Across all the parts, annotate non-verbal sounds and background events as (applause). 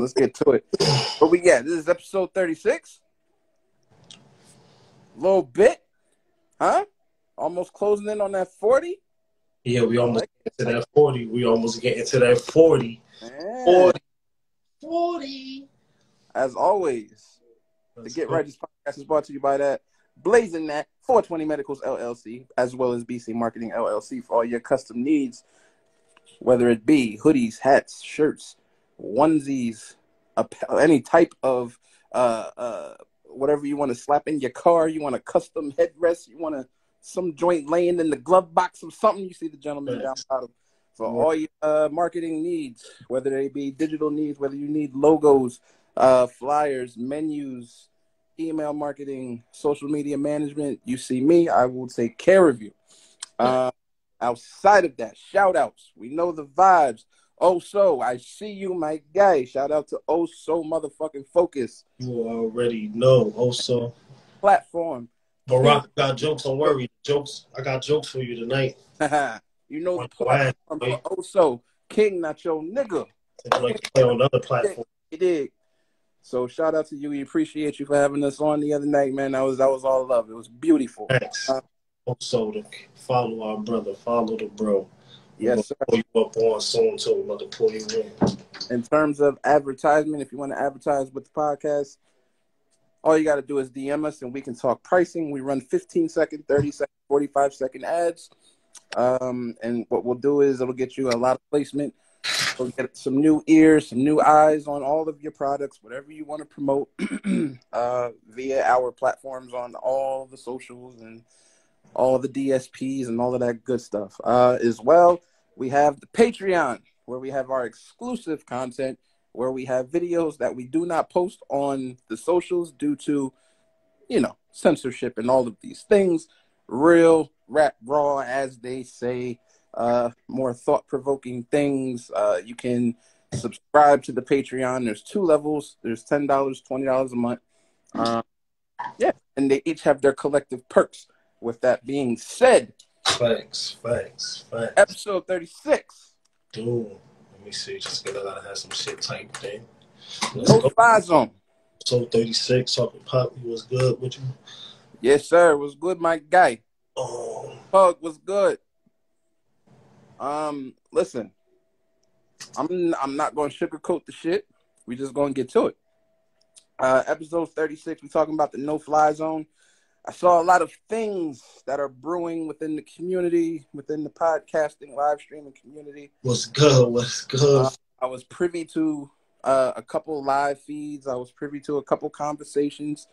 Let's get to it. What we got? This is episode 36. Little bit, huh? Almost closing in on that 40. Yeah, we almost get to that 40. We almost get into that 40. Man. 40. 40. As always, the Get Righteous podcast is brought to you by that Blazing That 420 Medicals LLC, as well as BC Marketing LLC for all your custom needs, whether it be hoodies, hats, shirts, onesies, app- any type of uh, uh, whatever you want to slap in your car. You want a custom headrest. You want a some joint laying in the glove box or something. You see the gentleman down bottom for all your uh, marketing needs, whether they be digital needs, whether you need logos, uh, flyers, menus, email marketing, social media management. You see me, I will take care of you. Uh, outside of that, shout outs. We know the vibes. Oh, so I see you, my guy. Shout out to Oh So Motherfucking Focus You already know. Oh so platform. Barack got jokes. Don't worry. Jokes. I got jokes for you tonight. (laughs) you know the Why- platform for Oh So King, not your nigga. Like to play on another platform. You dig? So shout out to you. We appreciate you for having us on the other night, man. That was that was all love. It was beautiful. Thanks. Also, uh, oh, to follow our brother, follow the bro. Yes, sir. Pull you up on soon, too. We're about to pull you in. in terms of advertisement, if you want to advertise with the podcast, all you got to do is DM us and we can talk pricing. We run 15 second, 30 second, 45 second ads. Um, and what we'll do is it'll get you a lot of placement. We'll get some new ears, some new eyes on all of your products, whatever you want to promote (clears throat) uh, via our platforms on all the socials and all the DSPs and all of that good stuff. Uh, as well, we have the Patreon where we have our exclusive content where we have videos that we do not post on the socials due to, you know, censorship and all of these things. Real, rap, raw, as they say, uh, more thought provoking things. Uh, you can subscribe to the Patreon. There's two levels. There's ten dollars, twenty dollars a month. Um, yeah, and they each have their collective perks. With that being said, Thanks, thanks, thanks. episode thirty-six. Dude, let me see. Just because I gotta have some shit typed in. Let's No go. fly zone. So 36, talking Poppy was good with you. Yes, sir. It was good, my guy. Oh, Pug was good. Um, listen, I'm I'm not going to sugarcoat the shit. We just going to get to it. Uh, episode 36. We're talking about the no fly zone. I saw a lot of things that are brewing within the community, within the podcasting live streaming community. what's good? What's good? Uh, I was privy to uh, a couple live feeds. I was privy to a couple conversations,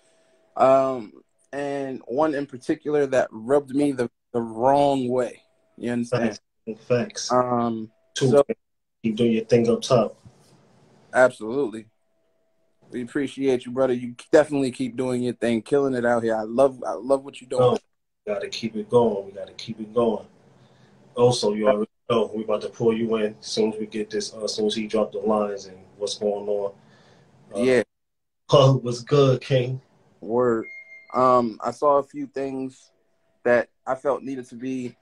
um, and one in particular that rubbed me the, the wrong way. You understand? thanks. Thanks. Um, Two, so- you doing your thing up top. absolutely. We appreciate you, brother. You definitely keep doing your thing, killing it out here. I love, I love what you're doing. We gotta keep it going. We gotta keep it going. Also, you already know we about to pull you in as soon as we get this. Uh, as soon as he dropped the lines and what's going on. Uh, Yeah, was good, King. Word. Um, I saw a few things that I felt needed to be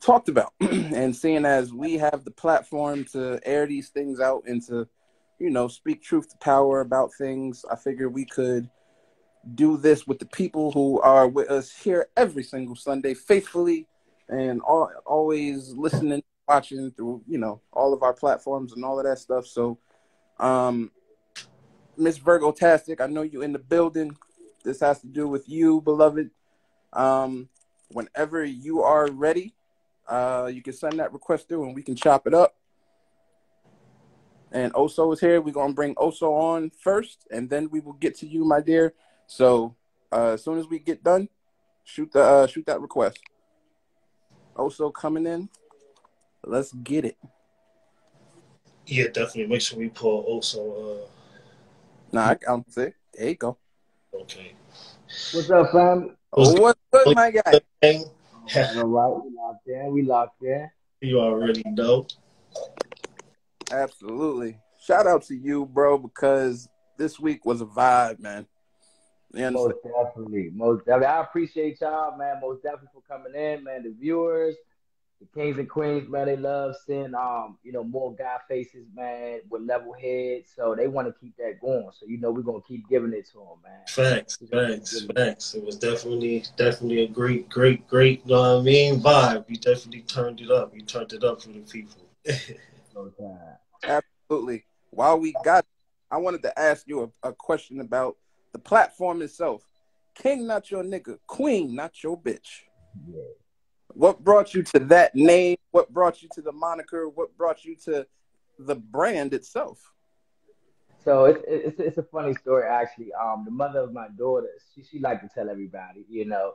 talked about. (clears throat) and seeing as we have the platform to air these things out and to, you know, speak truth to power about things, I figured we could do this with the people who are with us here every single Sunday faithfully and all, always listening, watching through, you know, all of our platforms and all of that stuff. So, um, Miss Virgo Tastic, I know you in the building. This has to do with you, beloved. Um, whenever you are ready, uh, you can send that request through and we can chop it up. And Oso is here. We're gonna bring Oso on first, and then we will get to you, my dear. So uh, as soon as we get done, shoot the uh, shoot that request. Oso coming in. Let's get it. Yeah, definitely. Make sure we pull Oso. Nah, I, I'm sick. There you go. Uh, okay. What's up, fam? What's What's good, my guy? King, All right, we locked in. We locked in. you already know. Absolutely. Shout out to you, bro, because this week was a vibe, man. You? Most definitely. Most definitely. I appreciate y'all, man. Most definitely for coming in, man. The viewers, the kings and queens, man, they love seeing um, you know, more guy faces, man, with level heads. So they want to keep that going. So you know, we're gonna keep giving it to them, man. Facts, facts, facts. It was definitely, definitely a great, great, great. You know what I mean? Vibe. You definitely turned it up. You turned it up for the people. (laughs) Absolutely. While we got, I wanted to ask you a, a question about the platform itself. King, not your nigga. Queen, not your bitch. Yeah. What brought you to that name? What brought you to the moniker? What brought you to the brand itself? So it's it's it's a funny story actually. Um, the mother of my daughter, she she liked to tell everybody, you know,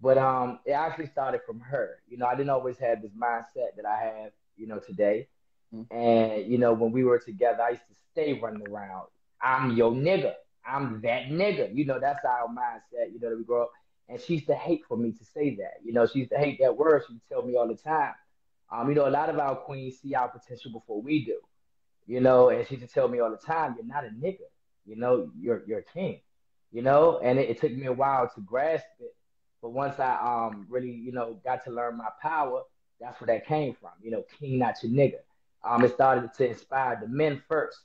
but um, it actually started from her. You know, I didn't always have this mindset that I have, you know, today. Mm-hmm. And you know, when we were together, I used to stay running around. I'm your nigga. I'm that nigga. You know, that's our mindset. You know, that we grow up. And she used to hate for me to say that. You know, she used to hate that word. She would tell me all the time. Um, you know, a lot of our queens see our potential before we do. You know, and she used to tell me all the time, "You're not a nigga. You know, you're you're a king." You know, and it, it took me a while to grasp it. But once I um really, you know, got to learn my power, that's where that came from. You know, king, not your nigga. Um, it started to inspire the men first.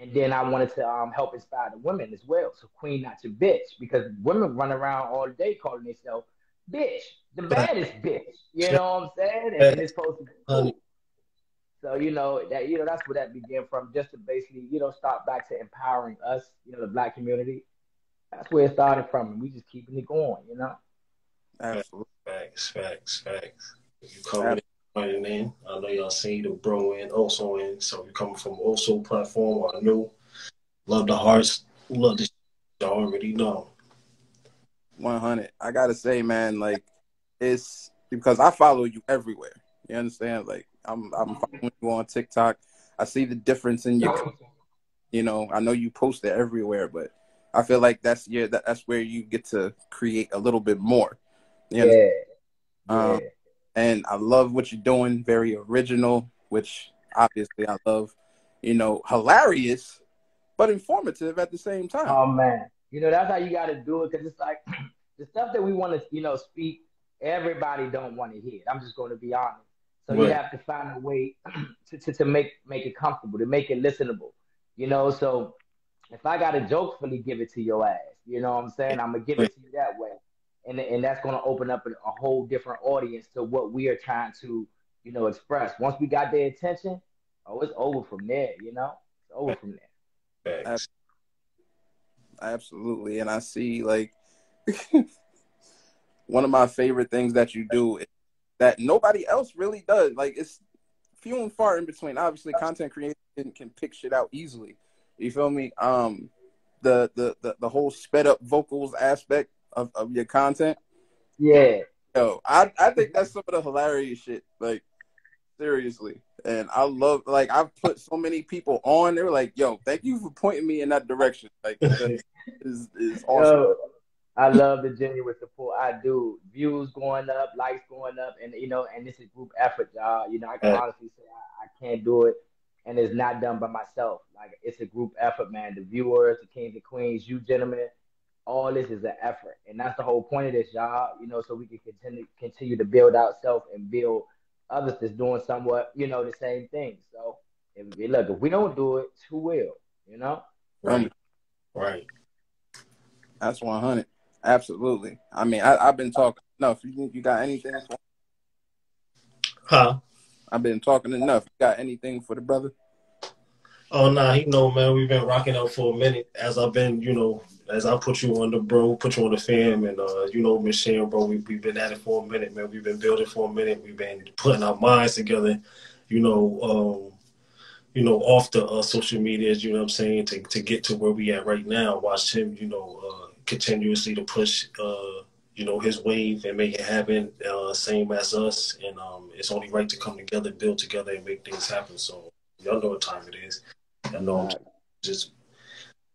And then I wanted to um, help inspire the women as well. So queen, not your bitch, because women run around all day calling themselves bitch, the baddest bitch. You know what I'm saying? And it's supposed to be cool. So you know that you know that's where that began from, just to basically you know start back to empowering us, you know, the black community. That's where it started from, and we just keeping it going, you know. Absolutely, facts, facts, facts. You coming your name. I know y'all see the bro in, also in. So we coming from Oso platform. I know. Love the hearts. Love the y'all already know. 100. I gotta say, man, like it's because I follow you everywhere. You understand? Like I'm, I'm following you on TikTok. I see the difference in you. You know, I know you post it everywhere, but I feel like that's yeah, that, that's where you get to create a little bit more. You know? Yeah. Um, yeah and I love what you're doing. Very original, which obviously I love. You know, hilarious, but informative at the same time. Oh man, you know that's how you got to do it because it's like (clears throat) the stuff that we want to, you know, speak. Everybody don't want to hear. It. I'm just going to be honest. So right. you have to find a way (clears throat) to, to, to make make it comfortable, to make it listenable. You know, so if I got to jokefully give it to your ass, you know what I'm saying? I'm gonna give it to you that way and and that's going to open up a, a, whole different audience to what we are trying to you know express. Once we got their attention, oh, it's over from there. You know, it's over from there. Absolutely, and I see like (laughs) one of my favorite things that you do is that nobody else really does. Like it's few and far in between. Obviously, content creation can, can pick shit out easily. You feel me? Um, the the the, the whole sped up vocals aspect of, of your content. Yeah. Yo, I, I think that's some of the hilarious shit. Like, seriously. And I love like I've put so many people on. They're like, "Yo, thank you for pointing me in that direction." Like, (laughs) is is awesome. Yo, I love the genuine support. I do. Views going up, likes going up, and you know, and this is group effort, y'all. You know, I can honestly say I, I can't do it, and it's not done by myself. Like it's a group effort, man. The viewers, the kings and queens, you gentlemen, all this is an effort, and that's the whole point of this, y'all. You know, so we can continue continue to build ourselves and build others that's doing somewhat, you know, the same thing. So, if look, if we don't do it, who will? You know, right, right. That's one hundred. Absolutely. I mean, I, have been talking enough. You you got anything? For- huh? I've been talking enough. You got anything for the brother? Oh nah, he know man. We've been rocking out for a minute as I've been, you know, as I put you on the bro, put you on the fam, and uh, you know, Michelle, bro, we we've been at it for a minute, man. We've been building for a minute. We've been putting our minds together, you know, um, you know, off the uh, social medias. You know what I'm saying to to get to where we at right now. Watch him, you know, uh, continuously to push, uh, you know, his wave and make it happen. Uh, same as us, and um, it's only right to come together, build together, and make things happen. So y'all know what time it is. I know I'm just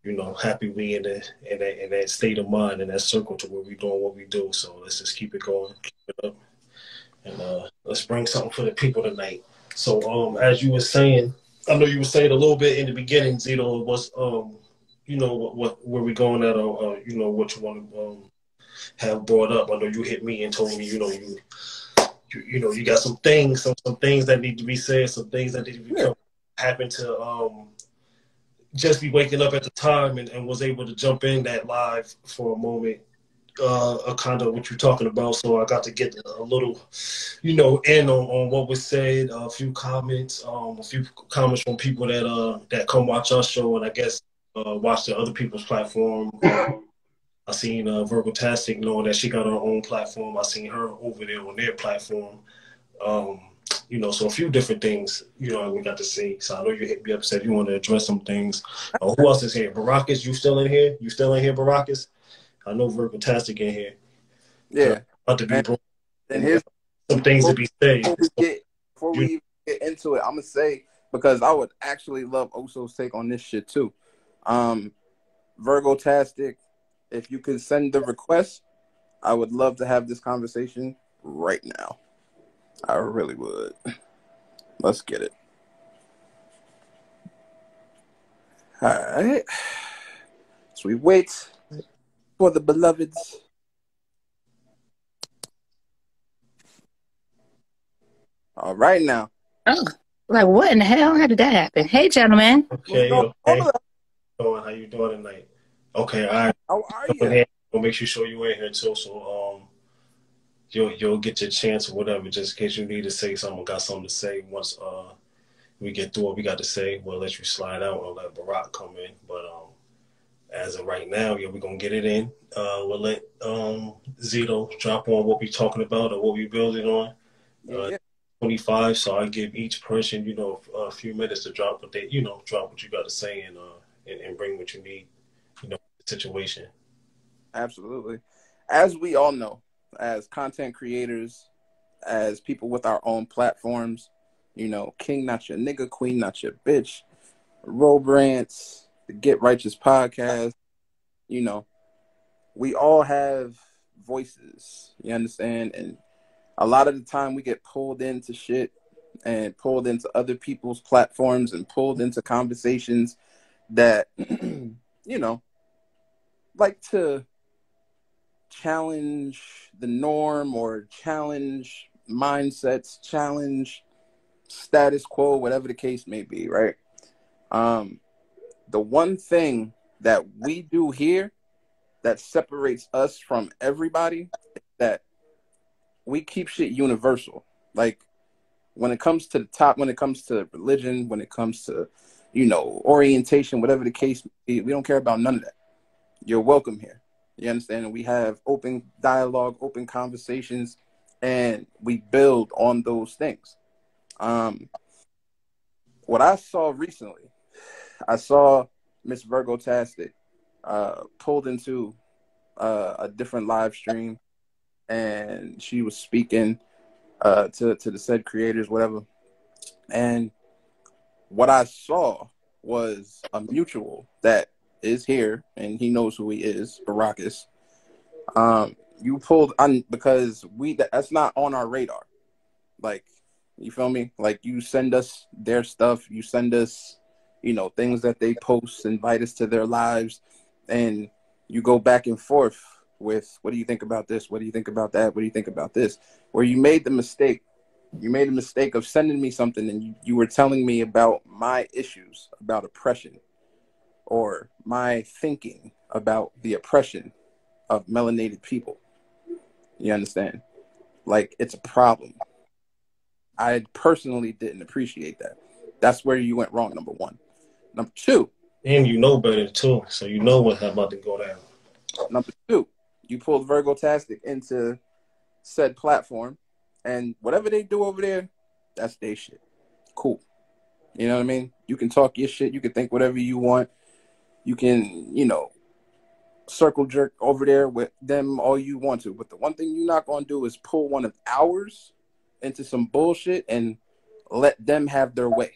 you know, happy we in the in that in that state of mind in that circle to where we doing what we do. So let's just keep it going, keep it up, and uh, let's bring something for the people tonight. So um, as you were saying, I know you were saying a little bit in the beginning, Zito was um, you know what, what where we going at, or uh, you know what you want to um have brought up. I know you hit me and told me, you know, you you, you know, you got some things, some some things that need to be said, some things that need to be Yeah. happen to um just be waking up at the time and, and was able to jump in that live for a moment uh, a kind of what you're talking about. So I got to get a little, you know, in on, on what was said, a few comments, um, a few comments from people that uh that come watch our show and I guess uh, watch the other people's platform. I seen uh, Virgo Tastic knowing that she got her own platform. I seen her over there on their platform. Um, you know, so a few different things, you know, we got to see. So I know you hit me up said you want to address some things. Uh, who else is here? Baracus, you still in here? You still in here, Baracus? I know Virgo Tastic in here. Yeah. About to be And- And here's some things to be said. before we get before we even get into it, I'm gonna say because I would actually love Oso's take on this shit too. Um, Virgo Tastic, if you can send the request, I would love to have this conversation right now. I really would. Let's get it. All right. So we wait for the beloveds. All right now. Oh, like what in the hell? How did that happen? Hey, gentlemen. Okay, okay. how you doing tonight? Okay, all right. How are you? here. We'll make sure show you in here too. So um, you'll you'll get your chance or whatever, just in case you need to say something, got something to say. Once uh we get through what we got to say, we'll let you slide out or let Barack come in. But um, as of right now, yeah, we're gonna get it in. Uh, we'll let um Zito drop on what we're talking about or what we're building on. Uh, Yeah. 25 so i give each person you know a few minutes to drop what they you know drop what you got to say and uh and, and bring what you need you know situation Absolutely. As we all know, as content creators, as people with our own platforms, you know, King not your nigga, Queen not your bitch, Robrants, the Get Righteous podcast, you know, we all have voices. You understand? And a lot of the time we get pulled into shit and pulled into other people's platforms and pulled into conversations that, (clears throat) you know, like to challenge the norm or challenge mindsets, challenge status quo, whatever the case may be, right? Um, the one thing that we do here that separates us from everybody that we keep shit universal. Like when it comes to the top, when it comes to religion, when it comes to, you know, orientation, whatever the case be, we don't care about none of that. You're welcome here. You understand? And we have open dialogue, open conversations, and we build on those things. Um, what I saw recently, I saw Miss Virgo Tastic uh, pulled into uh, a different live stream, and she was speaking uh, to to the said creators, whatever. And what I saw was a mutual that is here, and he knows who he is, Baracus. Um, you pulled on because we that's not on our radar. Like, you feel me? Like you send us their stuff, you send us, you know, things that they post, invite us to their lives, and you go back and forth with what do you think about this? What do you think about that? What do you think about this? Where you made the mistake, you made a mistake of sending me something and you, you were telling me about my issues about oppression or my thinking about the oppression of melanated people. You understand? Like it's a problem. I personally didn't appreciate that. That's where you went wrong, number one. Number two, and you know better too so you know what's about to go down Number two, you pulled Virgo Tastic into said platform, and whatever they do over there, that's their shit. Cool. You know what I mean? You can talk your shit. You can think whatever you want. You can, you know, circle jerk over there with them all you want to. But the one thing you're not going to do is pull one of ours into some bullshit and let them have their way.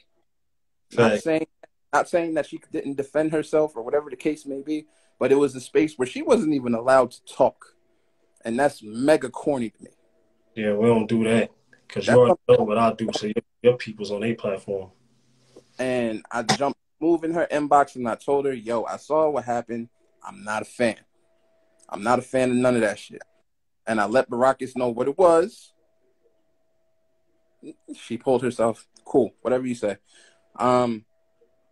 Not saying, not saying that she didn't defend herself or whatever the case may be, but it was a space where she wasn't even allowed to talk, and that's mega corny to me. yeah we don't do that because you already know what i do so your, your people's on their platform And I jumped, move in her inbox, and I told her, "Yo, I saw what happened. I'm not a fan. I'm not a fan of none of that shit." And I let Baracus know what it was, She pulled herself. Cool, whatever you say. Um,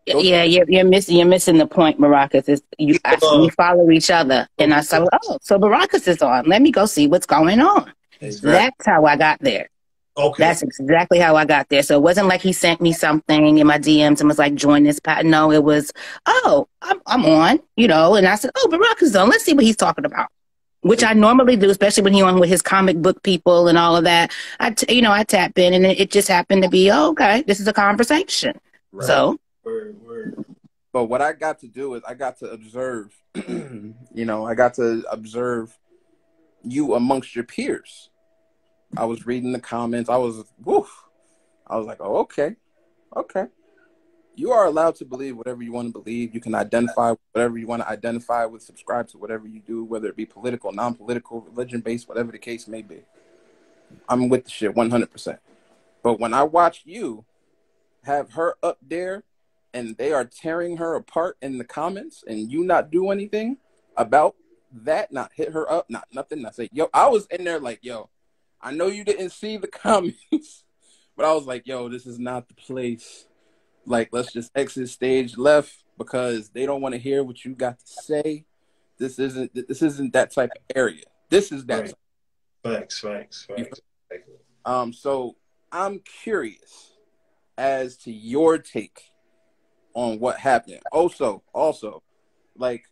Those- Yeah, you're, you're missing you're missing the point, Baracus. Is you I, we follow each other, and I said, "Oh, so Baracus is on. Let me go see what's going on." exactly. That's how I got there. Okay. That's exactly how I got there. So it wasn't like he sent me something in my DMs and was like, "Join this pat." No, it was, "Oh, I'm I'm on," you know. And I said, "Oh, Barack is on. Let's see what he's talking about." Which I normally do, especially when he on with his comic book people and all of that. I, t- you know, I tap in, and it, it just happened to be, oh, okay, this is a conversation. Right. So Word, word. But what I got to do is I got to observe, (clears throat) you know, I got to observe you amongst your peers. I was reading the comments. I was, woof. I was like, oh, okay, okay. You are allowed to believe whatever you want to believe. You can identify whatever you want to identify with, subscribe to whatever you do, whether it be political, non political, religion based, whatever the case may be. I'm with the shit 100%. But when I watch you have her up there and they are tearing her apart in the comments and you not do anything about that, not hit her up, not nothing. I say, yo, I was in there like, yo, I know you didn't see the (laughs) comments, but I was like, yo, this is not the place. Like, let's just exit stage left because they don't want to hear what you got to say. This isn't this isn't that type of area. This is that. Facts, facts, facts. Um, so I'm curious as to your take on what happened. Also, also, like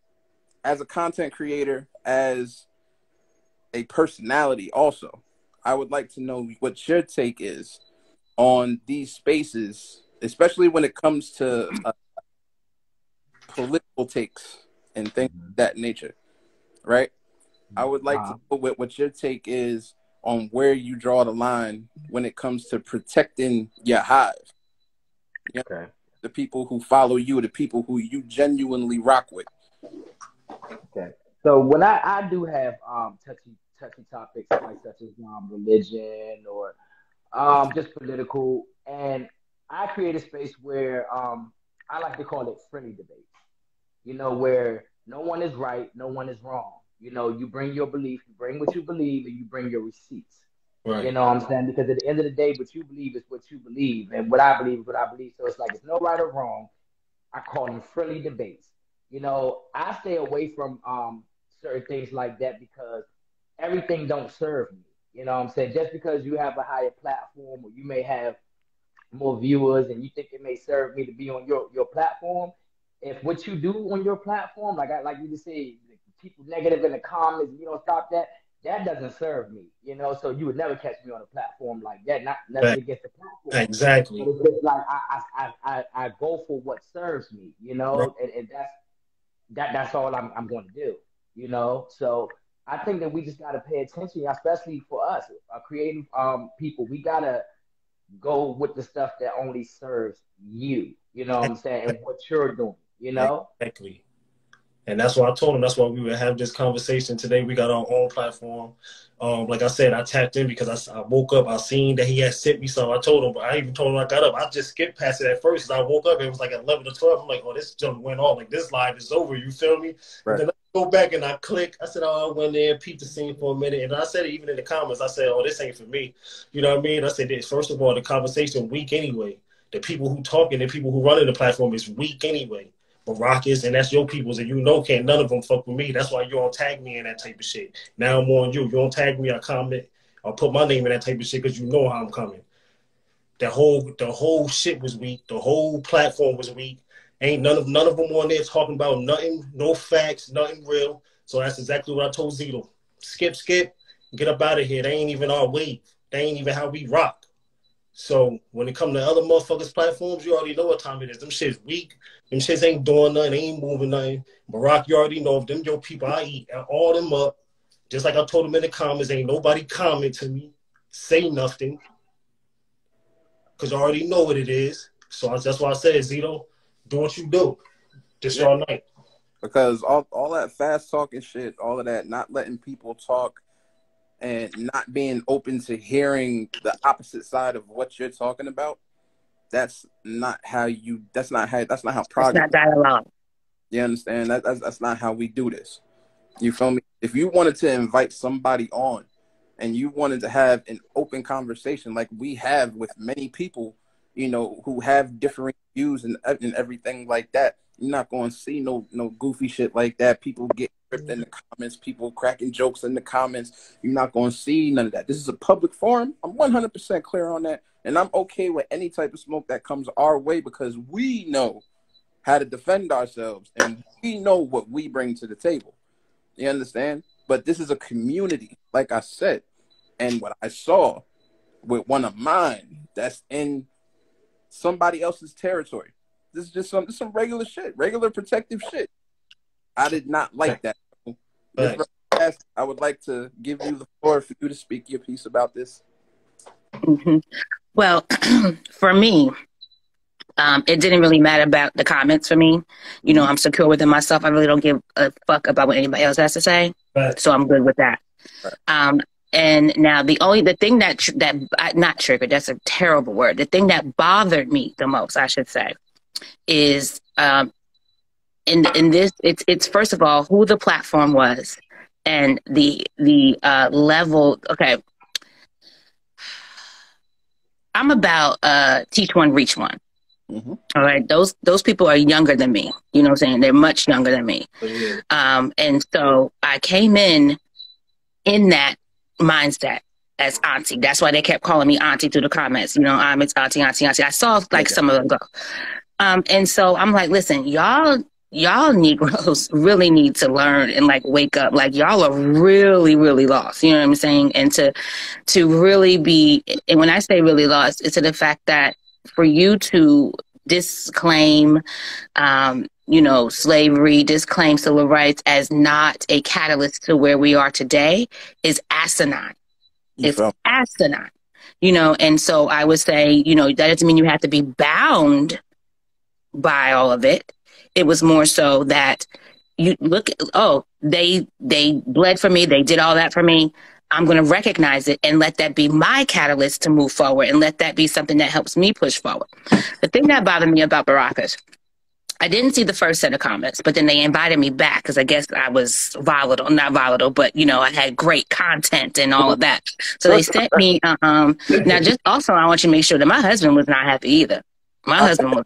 as a content creator, as a personality, also, I would like to know what your take is on these spaces, especially when it comes to uh, political takes and things of that nature, right? I would like to know what, what your take is on where you draw the line when it comes to protecting your hive, Okay. the people who follow you, the people who you genuinely rock with. Okay. So when I, I do have um touchy touchy topics like such as um religion or um just political and I create a space where um I like to call it friendly debate. You know, where no one is right, no one is wrong. You know, you bring your belief, you bring what you believe, and you bring your receipts. Right. You know what I'm saying? Because at the end of the day, what you believe is what you believe, and what I believe is what I believe. So it's like it's no right or wrong. I call them friendly debates. You know, I stay away from um certain things like that because everything don't serve me. You know what I'm saying? Just because you have a higher platform or you may have more viewers and you think it may serve me to be on your, your platform, if what you do on your platform, like I like you just say, people negative in the comments, you don't stop that, that doesn't serve me. You know, so you would never catch me on a platform like that. Not nothing Right. against the platform. Exactly. But it's just like I, I, I, I, I go for what serves me, you know, Right. and, and that's that that's all I'm I'm going to do, you know. So I think that we just got to pay attention, especially for us, uh, creative um people. We gotta go with the stuff that only serves you. You know what I'm saying, and what you're doing. You know. Exactly. And that's why I told him that's why we would have this conversation today. We got our own platform. Um, like I said, I tapped in because I woke up, I seen that he had sent me something. I told him, but I even told him I got up. I just skipped past it at first. I woke up, it was like 11 or 12. I'm like, oh, this jump went off. Like, this live is over. You feel me? Right. And then I go back and I click. I said, oh, I went there, peeped the scene for a minute. And I said it even in the comments. I said, oh, this ain't for me. You know what I mean? I said, this. first of all, the conversation weak anyway. The people who talking, the people who running the platform is weak anyway. Baracus, and that's your peoples, and you know can't none of them fuck with me. That's why you don't tag me in that type of shit. Now I'm on you. You don't tag me, I comment, I'll put my name in that type of shit because you know how I'm coming. The whole the whole shit was weak. The whole platform was weak. Ain't none of none of them on there talking about nothing, no facts, nothing real. So that's exactly what I told Zito. Skip, skip, get up out of here. They ain't even our wave. They ain't even how we rock. So when it come to other motherfuckers' platforms, you already know what time it is. Them shit's weak. Them shits ain't doing nothing. They ain't moving nothing. Barack, you already know if them your people, I eat all them up. Just like I told them in the comments, ain't nobody comment to me, say nothing. Cause I already know what it is. So I- that's why I said, Zito, do what you do. This your night. because all all that fast talking shit, all of that, not letting people talk, and not being open to hearing the opposite side of what you're talking about. That's not how you. That's not how. That's not how It's progress. not dialogue. You understand? That, that's that's not how we do this. You feel me? If you wanted to invite somebody on and you wanted to have an open conversation like we have with many people, you know, who have differing views and, and everything like that, you're not going to see no no goofy shit like that. People get ripped in the comments, people cracking jokes in the comments. You're not going to see none of that. This is a public forum. I'm 100% clear on that, and I'm okay with any type of smoke that comes our way because we know how to defend ourselves and we know what we bring to the table. You understand? But this is a community, like I said. And what I saw with one of mine that's in somebody else's territory. This is just some this some regular shit, regular protective shit. I did not like that. I would like to give you the floor for you to speak your piece about this. Mm-hmm. Well, (clears throat) for me, um, it didn't really matter about the comments for me. You know, I'm secure within myself. I really don't give a fuck about what anybody else has to say. Right. So I'm good with that. Right. Um, and now the only the thing that tr- that not triggered that's a terrible word. The thing that bothered me the most, I should say, is um, in in this it's it's first of all who the platform was and the the uh, level. Okay, I'm about uh, teach one, reach one. Mm-hmm. All right, those those people are younger than me. You know what I'm saying? They're much younger than me. Oh, um, and so I came in in that mindset as auntie. That's why they kept calling me auntie through the comments. You know, I'm it's auntie, auntie, auntie. I saw like okay. some of them go. Um, and so I'm like, listen, y'all, y'all Negroes really need to learn and like wake up. Like y'all are really, really lost. You know what I'm saying? And to to really be, and when I say really lost, it's to the fact that for you to disclaim, um, you know, slavery, disclaim civil rights as not a catalyst to where we are today is asinine. It's asinine, you know, and so I would say, you know, that doesn't mean you have to be bound by all of it. It was more so that you look, oh, they, they bled for me. They did all that for me. I'm going to recognize it and let that be my catalyst to move forward and let that be something that helps me push forward. The thing that bothered me about Baracus, I didn't see the first set of comments, but then they invited me back because I guess I was volatile, not volatile, but you know, I had great content and all of that. So they sent me, um, now just also, I want you to make sure that my husband was not happy either. My husband was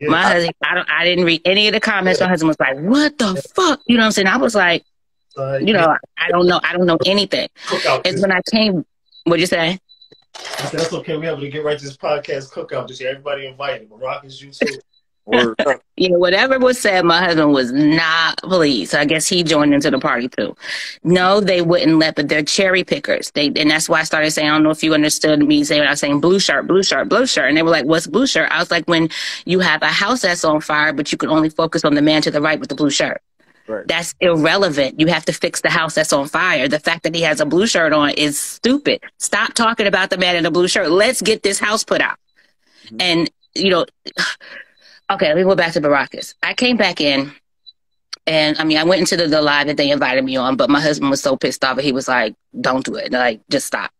my husband, I don't, I didn't read any of the comments. My husband was like, what the fuck? You know what I'm saying? I was like, uh, you know, I don't know. I don't know anything. It's when I came. What'd you say? That's okay. We have to get right to this podcast cookout this year. Everybody invited. Rock is you too. (laughs) you know, whatever was said, my husband was not pleased. So I guess he joined into the party too. No, they wouldn't let, but they're cherry pickers. They, and that's why I started saying, I don't know if you understood me saying, I was saying blue shirt, blue shirt, blue shirt. And they were like, what's blue shirt? I was like, when you have a house that's on fire, but you can only focus on the man to the right with the blue shirt. Right. That's irrelevant. You have to fix the house that's on fire. The fact that he has a blue shirt on is stupid. Stop talking about the man in the blue shirt. Let's get this house put out. Mm-hmm. And, you know, okay, let me go back to Baracus. I came back in and I mean, I went into the, the live that they invited me on, but my husband was so pissed off. And he was like, don't do it. Like, just stop.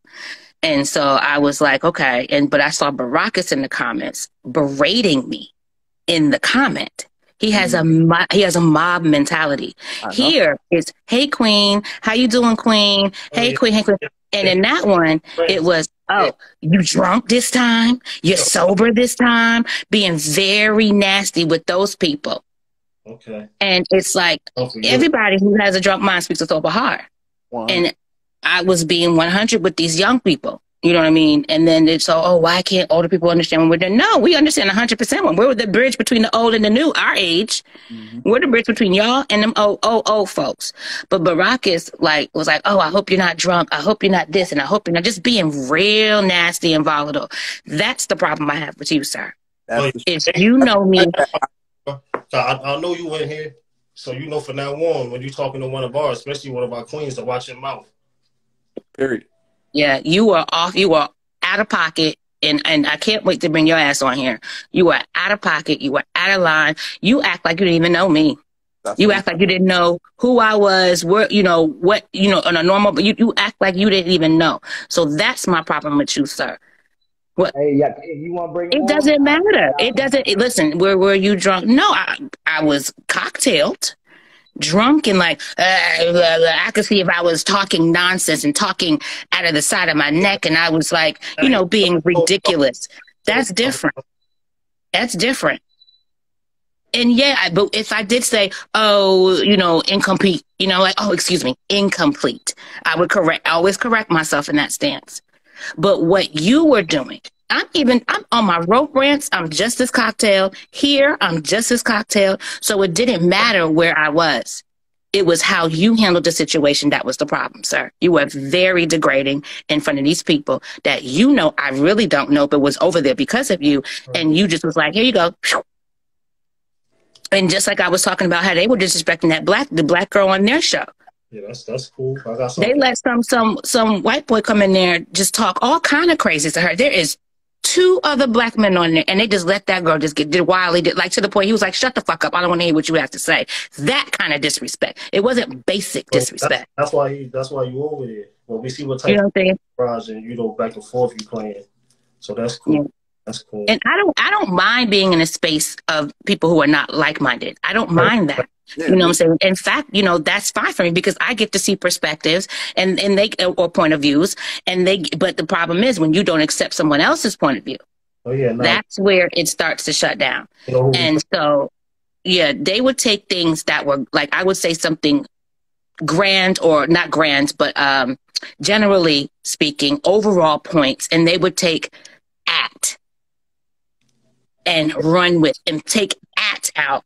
And so I was like, okay. And, but I saw Baracus in the comments berating me in the comment. He has a mm-hmm. he has a mob mentality. Here is hey queen, how you doing queen? Hey queen, hey queen. And in that one, it was oh you drunk this time, you're sober this time, being very nasty with those people. Okay. And it's like everybody who has a drunk mind speaks with sober heart. Wow. And I was being 100 with these young people. You know what I mean? And then it's so, oh, why can't older people understand when we're there? No, we understand 100% when we're the bridge between the old and the new, our age. Mm-hmm. We're the bridge between y'all and them old, old, old folks. But Baracus like, was like, oh, I hope you're not drunk. I hope you're not this. And I hope you're not just being real nasty and volatile. That's the problem I have with you, sir. if you know me. So I, I know you in here. So you know, for now on, when you're talking to one of ours, especially one of our queens, to watch your mouth. Period. Yeah, you are off. You are out of pocket. And, and I can't wait to bring your ass on here. You are out of pocket. You are out of line. You act like you didn't even know me. That's you act like you didn't know who I was, where, you know, what, you know, on a normal, but you, you act like you didn't even know. So that's my problem with you, sir. What? Hey, yeah, you want to bring it? doesn't matter. It doesn't. It, listen, where were you drunk? No, I, I was cocktailed. Drunk and like uh, blah, blah. I could see if I was talking nonsense and talking out of the side of my neck, and I was like, you know, being (laughs) ridiculous. That's different. That's different. And yeah, I, but if I did say, oh, you know, incomplete, you know, like, oh, excuse me, incomplete, I would correct, always correct myself in that stance. But what you were doing, I'm even, I'm on my rope rants. I'm just as cocktail here. I'm just as cocktail. So it didn't matter where I was. It was how you handled the situation that was the problem, sir. You were very degrading in front of these people that you know I really don't know, but was over there because of you. And you just was like, here you go. And just like I was talking about how they were disrespecting that black, the black girl on their show. Yeah, that's that's cool. I got They let some some some white boy come in there just talk all kind of crazy to her. There is two other black men on there, and they just let that girl just get did wildly did like to the point he was like, "Shut the fuck up! I don't want to hear what you have to say." That kind of disrespect. It wasn't basic disrespect. That's, that's why he, that's why you over there. Well, we see what type You know what I'm saying? of and you know back and forth you playing. So that's cool. Yeah. That's cool. And I don't I don't mind being in a space of people who are not like minded. I don't mind that. Yeah, You know what I'm saying? In fact, you know, that's fine for me because I get to see perspectives and, and they, or point of views. And they, but the problem is when you don't accept someone else's point of view, oh yeah, no, that's where it starts to shut down. you know who we- And so, yeah, they would take things that were like, I would say something grand or not grand, but, um, generally speaking, overall points, and they would take at and run with and take at out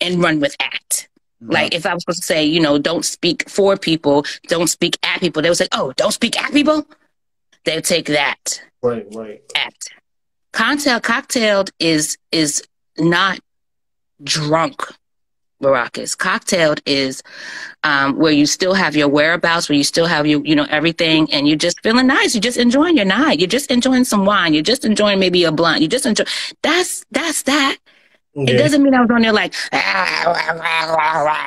and run with at. Like if I was supposed to say, you know, don't speak for people, don't speak at people, they would say, oh, don't speak at people. They'll take that right, right. at. Cocktail cocktailed is is not drunk. Baracus. Cocktailed is um, where you still have your whereabouts, where you still have your, you know, everything, and you're just feeling nice. You're just enjoying your night. You're just enjoying some wine. You're just enjoying maybe a blunt. You just enjoy. That's that's that. It doesn't mean I was on there like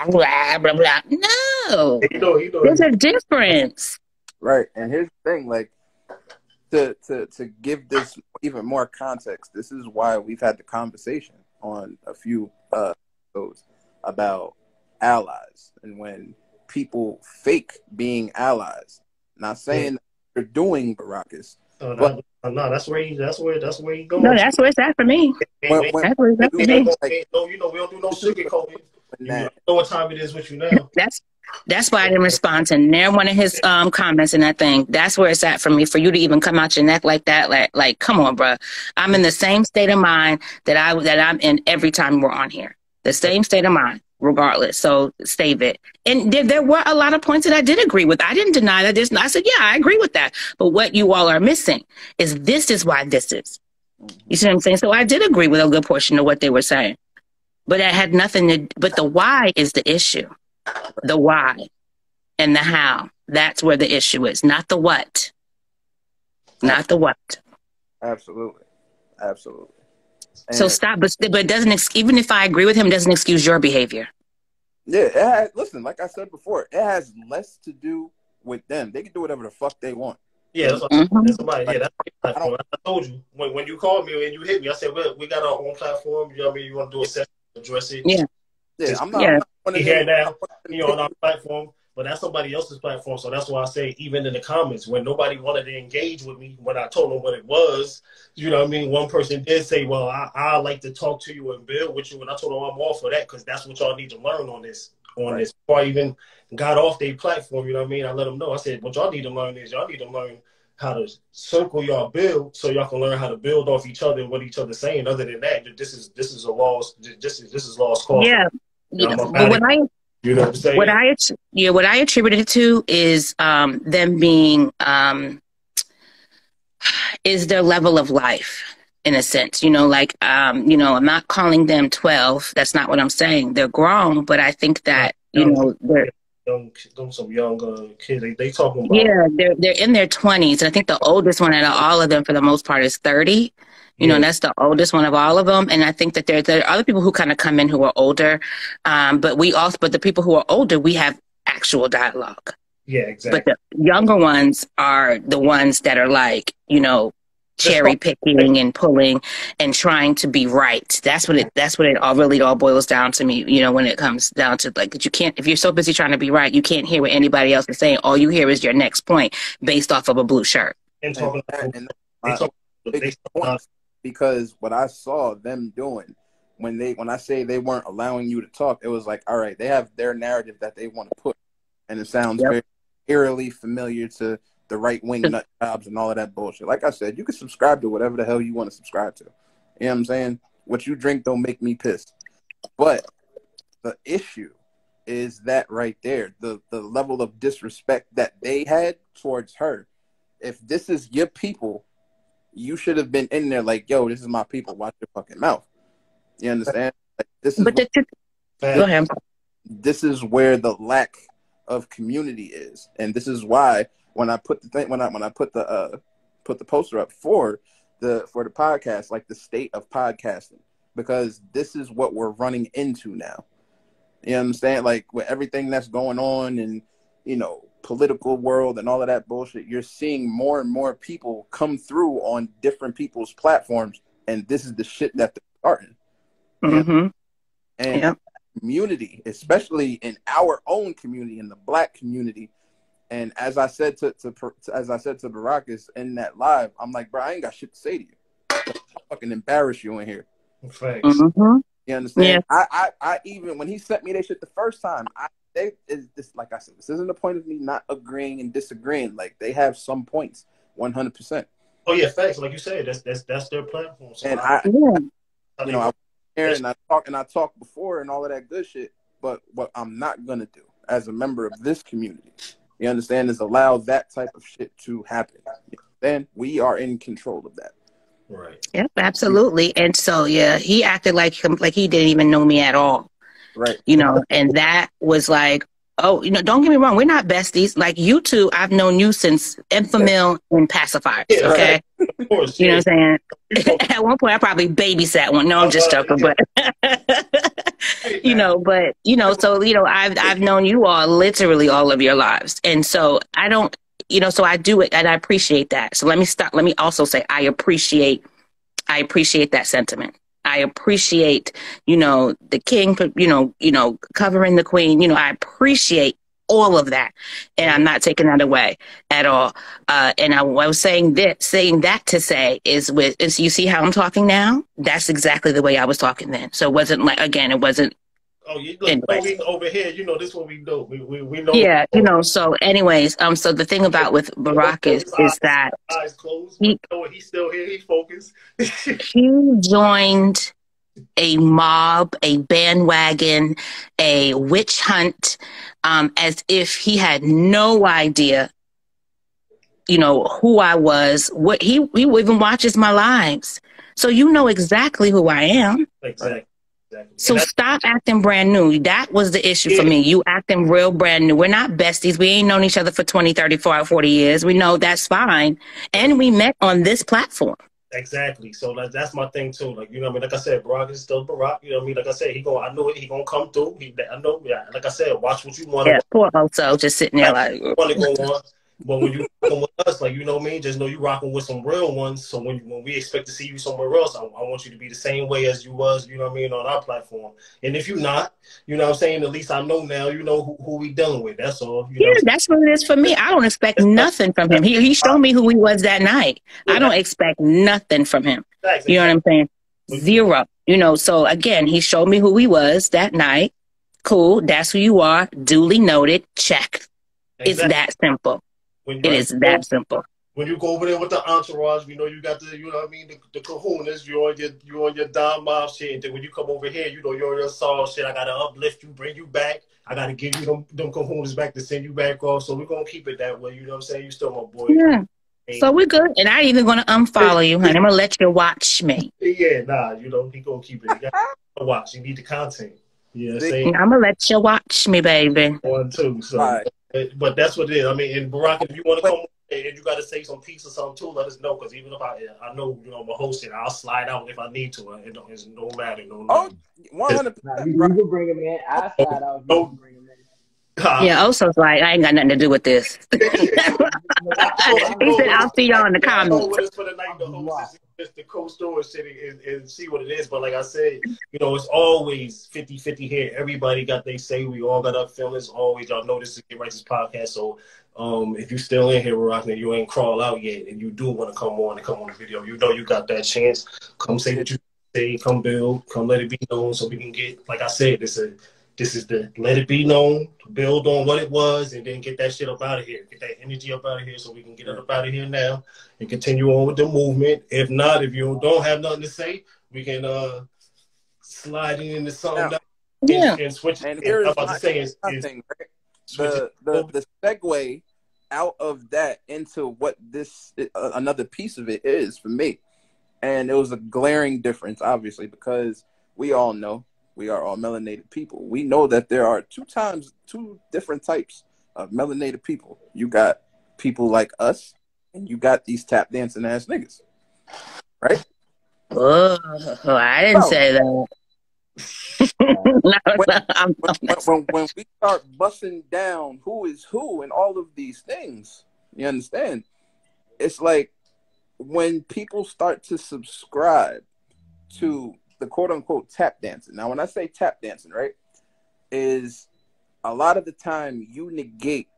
blah blah blah. No, You know, you know, there's a difference. Right. And here's the thing, like to to to give this even more context, this is why we've had the conversation on a few uh episodes about allies and when people fake being allies. Not saying that they're doing Baracus. Oh, no, no, that's where he, that's where that's where he going. No, that's where it's at for me. When- when- That's where it's at for me. no- no, you know, we don't do no sugarcoating. when You that- know what time it is with you now. That's that's why I didn't respond to near one of his um comments in that thing. That's where it's at for me. For you to even come out your neck like that, like like come on, bro. I'm in the same state of mind that I that I'm in every time we're on here. The same state of mind, regardless. So save it. And there, there were a lot of points that I did agree with. I didn't deny that. This, I said, yeah, I agree with that. But what you all are missing is this is why this is. You see what I'm saying? So I did agree with a good portion of what they were saying. But that had nothing to, but the why is the issue. The why and the how. That's where the issue is, not the what. Not the what. Absolutely. Absolutely. So stop, but, but doesn't, ex- even if I agree with him, doesn't excuse your behavior. Yeah, it has, listen, like I said before, it has less to do with them. They can do whatever the fuck they want. Yeah, that's, what, mm-hmm. that's somebody. Yeah, that's I don't- I told you when when you called me and you hit me. I said, "Well, we got our own platform. You know what I mean? You want to do a session, address it. Yeah. Yeah, I'm not, Yeah. I'm not Here now, you know, on our platform, but that's somebody else's platform. So that's why I say, even in the comments, when nobody wanted to engage with me, when I told them what it was, you know what I mean? One person did say, Well, I, I like to talk to you and build with you. And I told them I'm all for that because that's what y'all need to learn on this. On Right. this, before I even got off their platform, you know what I mean? I let them know. I said, What y'all need to learn is y'all need to learn how to circle y'all build so y'all can learn how to build off each other and what each other's saying. Other than that, this is this is a lost this is this is lost cause. Yeah. Yeah, yeah. But what I, You know what I'm saying? what I, yeah, what I attributed it to is um, them being, um, is their level of life in a sense, you know, like, um, you know, I'm not calling them 12. That's not what I'm saying. They're grown, but I think that, you know, they're, young, them some young uh, kids. They, they talking about yeah, they're, they're in their 20s. And I think the oldest one out of all of them for the most part is 30. You know, and that's the oldest one of all of them. And I think that there, there are other people who kind of come in who are older. Um, but we also, but the people who are older, we have actual dialogue. yeah, exactly. But the younger ones are the ones that are like, you know, cherry picking and pulling and trying to be right. That's what it. That's what it all really all boils down to me. You know, when it comes down to like, you can't if you're so busy trying to be right, you can't hear what anybody else is saying. All you hear is your next point based off of a blue shirt. And talking, And- about- and they my talk- they biggest talk- point, because what I saw them doing when they when I say they weren't allowing you to talk, it was like, all right, they have their narrative that they want to put, and it sounds Yep. very eerily familiar to the right wing nut jobs and all of that bullshit. Like I said, you can subscribe to whatever the hell you want to subscribe to. You know what I'm saying? What you drink don't make me pissed. But the issue is that right there, the the level of disrespect that they had towards her. If this is your people, you should have been in there like, yo, this is my people. Watch your fucking mouth. You understand? Like, this is But the, the, Fact. go ahead. this is where the lack of community is, and this is why when I put the thing when I when I put the uh put the poster up for the for the podcast, like the state of podcasting, because this is what we're running into now. You understand? Like with everything that's going on and you know political world and all of that bullshit, you're seeing more and more people come through on different people's platforms, and this is the shit that they're starting. hmm And Yep. community, especially in our own community, in the black community. And as I said to, to, to as I said to Baracus in that live, I'm like, bro, I ain't got shit to say to you. I'll fucking embarrass you in here. Facts. hmm You understand? Yeah. I, I, I even when he sent me that shit the first time, I they is this like I said, this isn't the point of me not agreeing and disagreeing. Like they have some points, one hundred percent. Oh yeah, facts. Like you said, that's that's that's their platform. So And I, I, Yeah. you know, I here and I talk and I talked before and all of that good shit. But what I'm not gonna do as a member of this community, you understand, is allow that type of shit to happen. Then we are in control of that. right. Yep, absolutely. And so, yeah, he acted like like he didn't even know me at all. Right. you know, and that was like, oh, you know, don't get me wrong, we're not besties. Like you two, I've known you since Enfamil and Pacifiers. Yeah, Okay, (laughs) Of course. you know what I'm saying. (laughs) At one point, I probably babysat one. No, I'm just joking, but (laughs) you know, but you know, so you know, I've I've known you all literally all of your lives, and so I don't, you know, so I do it, and I appreciate that. So let me stop. Let me also say I appreciate, I appreciate that sentiment. I appreciate, you know, the king, you know, you know, covering the queen. You know, I appreciate all of that, and I'm not taking that away at all. Uh, and I, I was saying that, saying that to say is with, is you see how I'm talking now? That's exactly the way I was talking then. So it wasn't like again, it wasn't Oh, you look, oh, over here. You know, this is what we do. We we, we know. yeah you know so anyways um so the thing about with Baracus is that eyes closed. He- know, he's still here. He focused. (laughs) he joined a mob a bandwagon a witch hunt um as if he had no idea you know who i was what he he even watches my lives so you know exactly who i am exactly. Exactly. So stop acting brand new. That was the issue for me. You acting real brand new. We're not besties. We ain't known each other for 20, 30, 40, 40 years. We know that's fine. And we met on this platform. Exactly. So like that's my thing too. Like you know, what I mean, like I said, Barack is still Barack. You know, what I mean, like I said, he going. I know it. He gonna come through. He, I know. Yeah. Like I said, watch what you want. Yeah, poor Oso just sitting there like, want to go on. But when you rocking with us, like you know me, just know you rocking with some real ones. So when when we expect to see you somewhere else, I, I want you to be the same way as you was, you know what I mean, on our platform. And if you're not, you know what I'm saying, at least I know now, you know who, who we dealing with. That's all. You know yeah, that's what it is for me. I don't expect (laughs) nothing from him. He, he showed me who he was that night. I don't expect nothing from him. Exactly. You know what I'm saying? Zero. You know, so again, he showed me who he was that night. Cool. That's who you are. Duly noted. Check. It's that simple. When you- It is that simple. when you go over there with the entourage, you know you got the, you know what I mean, the, the kahunas, you're on your you on your Don Mob shit. And then when you come over here, you know you're on your soft shit. I gotta uplift you, bring you back. I gotta give you them them kahunas back to send you back off. So we're gonna keep it that way. You know what I'm saying? You still my boy. Yeah. So we're good. And I even gonna unfollow you, honey. I'm gonna let you watch me. yeah, nah, you know he gonna keep it. You gotta (laughs) watch. You need the content. You know I'm? I'm gonna let you watch me, baby. One, two. So, Right. But- but that's what it is. I mean, and Barack, if you want to come and you got to say some piece or something too, let us know. Because even if I, I know you know I'm a host, and I'll slide out if I need to. It don't, it's no matter. No. Oh, one hundred Nah, percent. you, you can bring him in. I oh, slide out. You Oh. can bring him in. Yeah, Oso's like, I ain't got nothing to do with this. (laughs) (laughs) he said, I'll see y'all in the comments. Just the cold storage shit and, and, see what it is. But like I said, you know, it's always 50-50 here. Everybody got they say. We all got our feelings. Always, y'all know this is Get Righteous podcast. So um, if you still in here, rocking, you ain't crawl out yet, and you do want to come on and come on the video, you know you got that chance. Come say what you say. Come build. Come let it be known so we can get. Like I said, this a this is the let it be known, build on what it was, and then get that shit up out of here. Get that energy up out of here so we can get it up out of here now and continue on with the movement. If not, if you don't have nothing to say, we can uh slide into something yeah. and, and switch. And here's I'm about to say is, is right? the, the, the segue out of that into what this uh, another piece of it is for me. And it was a glaring difference, obviously, because we all know we are all melanated people. We know that there are two times, two different types of melanated people. You got people like us, and you got these tap dancing ass niggas, right? Oh, I didn't say that. (laughs) (laughs) when, when, when, when, we start busting down who is who and all of these things, you understand? It's like when people start to subscribe to the quote unquote tap dancing. Now, when I say tap dancing, right, is a lot of the time you negate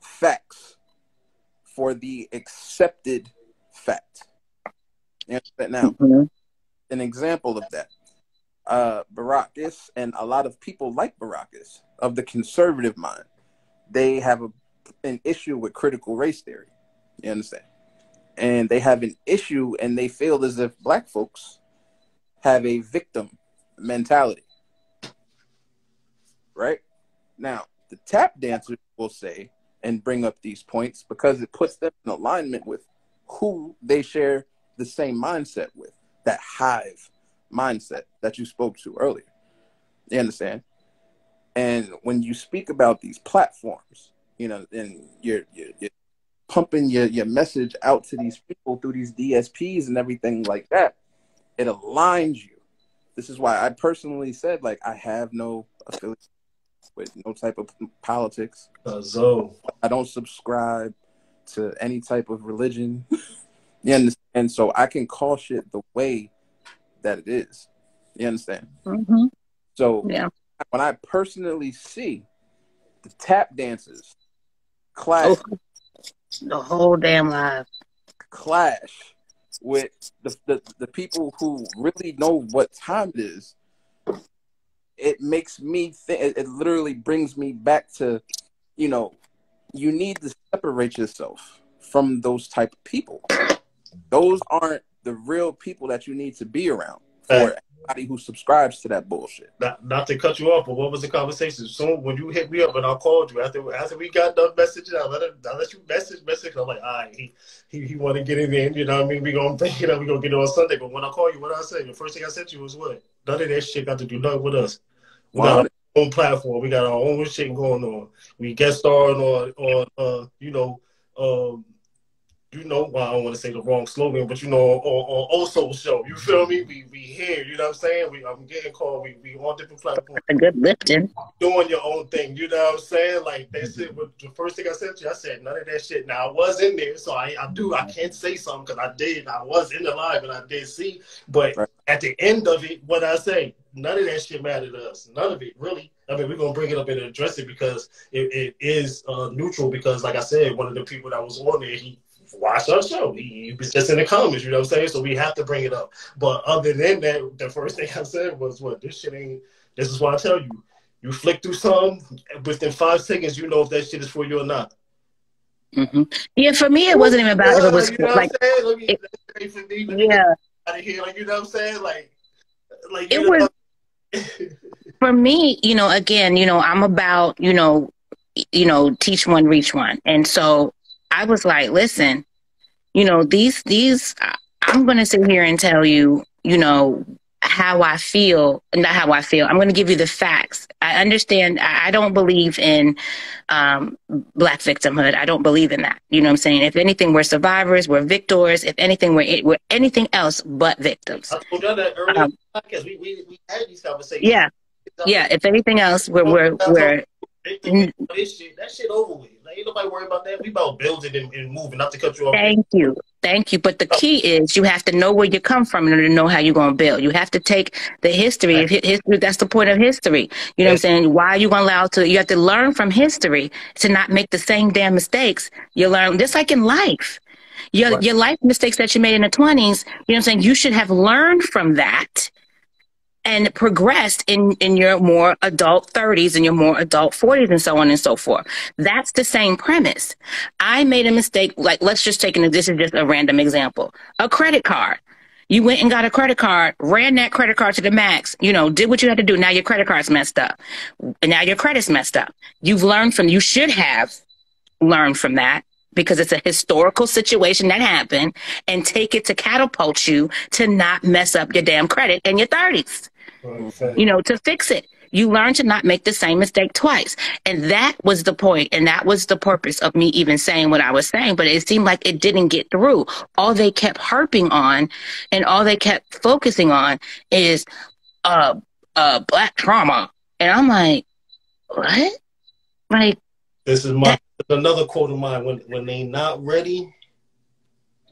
facts for the accepted fact. You understand now? Mm-hmm. An example of that. Uh, Baracus and a lot of people like Baracus of the conservative mind, they have a, an issue with critical race theory. You understand? And they have an issue and they feel as if black folks have a victim mentality. Right? Now, the tap dancers will say and bring up these points because it puts them in alignment with who they share the same mindset with, that hive mindset that you spoke to earlier. You understand? And when you speak about these platforms, you know, and you're, you're, you're pumping your, your message out to these people through these DSPs and everything like that, it aligns you. This is why I personally said like I have no affiliation with no type of politics. Uh, so I don't subscribe to any type of religion. you understand? So I can call shit the way that it is. You understand? Mm-hmm. So yeah. when I personally see the tap dancers clash, oh, the whole damn life clash with the, the, the people who really know what time it is, it makes me think. It, it literally brings me back to, you know, you need to separate yourself from those type of people. Those aren't the real people that you need to be around for who subscribes to that bullshit. Not, not to cut you off, but what was the conversation? So when you hit me up and I called you after after we got done messaging, I let him, I let you message message. I'm like, all right, he he, he want to get it in. You know what I mean? We gonna (laughs) you know we gonna get it on Sunday. But when I call you, what I say? The first thing I said to you was what? None of that shit got to do nothing with us. We got our own platform. We got our own shit going on. We guest starring on on uh you know um you know, well, I don't want to say the wrong slogan, but you know, on, on Oso show. You feel me? We we here. You know what I'm saying? We I'm getting called. We we on different platforms. A good lifting. Doing your own thing. You know what I'm saying? Like that's it. But the first thing I said to you, I said none of that shit. Now I was in there, so I I do. I can't say something because I did. I was in the live and I did see. But right. at the end of it, what I say, none of that shit mattered to us. None of it really. I mean, we're gonna bring it up and address it because it, it is uh, neutral. Because, like I said, one of the people that was on there, he watch our show. Was just in the comments, you know what I'm saying? So we have to bring it up. But other than that, the first thing I said was, "What this shit ain't." This is why I tell you, you flick through some within five seconds, you know if that shit is for you or not. Mm-hmm. Yeah, for me, it wasn't even about yeah, it was you know like, it, yeah. Out of here, like you know what I'm saying, like, like it was. (laughs) for me, you know, again, you know, I'm about, you know, you know, teach one, reach one, and so I was like, listen, you know, these, these, I'm going to sit here and tell you, you know, how I feel, not how I feel. I'm going to give you the facts. I understand. I don't believe in um, black victimhood. I don't believe in that. You know what I'm saying? If anything, we're survivors, we're victors. If anything, we're, we're anything else but victims. I told you that earlier um, We, we, we had these conversations. Yeah. Yeah. If anything else, we're, we're, we're, this shit, that shit over with. Ain't nobody worry about that. We about building and, and moving, not to cut you off. Thank you. Thank you. But the oh. key is you have to know where you come from in order to know how you're going to build. You have to take the history. Right. History. That's the point of history. You know yes. what I'm saying? Why are you going to allow to? You have to learn from history to not make the same damn mistakes. You learn just like in life. Your right. your life mistakes that you made in the 20s. You know what I'm saying? You should have learned from that and progressed in, in your more adult 30s and your more adult 40s and so on and so forth. That's the same premise. I made a mistake. Like, let's just take an, this is just a random example. A credit card. You went and got a credit card, ran that credit card to the max, you know, did what you had to do. Now your credit card's messed up. Now your credit's messed up. You've learned from, you should have learned from that because it's a historical situation that happened and take it to catapult you to not mess up your damn credit in your 30s you know, to fix it. You learn to not make the same mistake twice. And that was the point, and that was the purpose of me even saying what I was saying. But it seemed like it didn't get through. All they kept harping on and all they kept focusing on is uh uh black trauma. And I'm like, what? Like this is my that, another quote of mine. When when they not ready,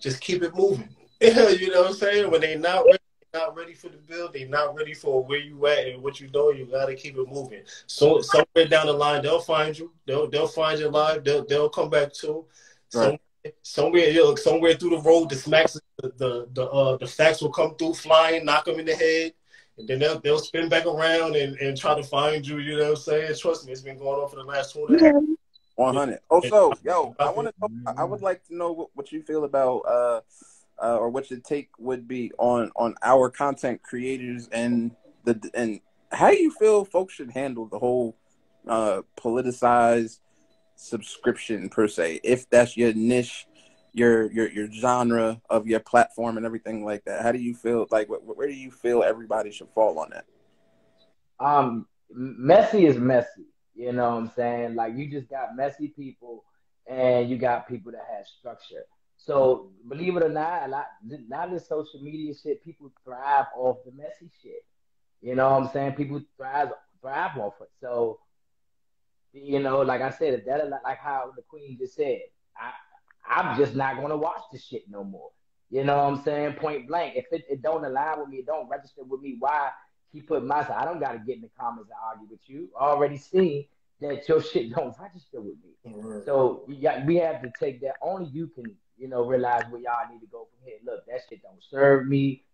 just keep it moving. (laughs) you know what I'm saying? When they not ready, not ready for the build, they're not ready for where you at and what you doing. You gotta keep it moving. So somewhere down the line, they'll find you. They'll they'll find you live. They'll they'll come back to. Right. somewhere you know, somewhere through the road, the smacks, the the the, uh, the facts will come through flying, knock them in the head. And then they'll, they'll spin back around and, and try to find you. You know what I'm saying? Trust me, it's been going on for the last two and a half. One hundred. Oh, so yo, I want to. I would like to know what, what you feel about uh, uh, or what your take would be on on our content creators and the and how you feel folks should handle the whole uh, politicized subscription per se, if that's your niche, your your your genre of your platform and everything like that. How do you feel? Like, wh- where do you feel everybody should fall on that? Um, messy is messy. You know what I'm saying? Like, you just got messy people, and you got people that have structure. So believe it or not, a lot now this social media shit, people thrive off the messy shit. You know what I'm saying? People thrive thrive off it. So you know, like I said, if that like how the queen just said, I I'm just not gonna watch this shit no more. You know what I'm saying? Point blank. If it, it don't align with me, it don't register with me, why keep putting myself? I don't gotta get in the comments and argue with you. I already seen that your shit don't (laughs) register with me. Mm-hmm. So got, we have to take that. Only you can you know, realize where y'all need to go from here. Look, that shit don't serve me.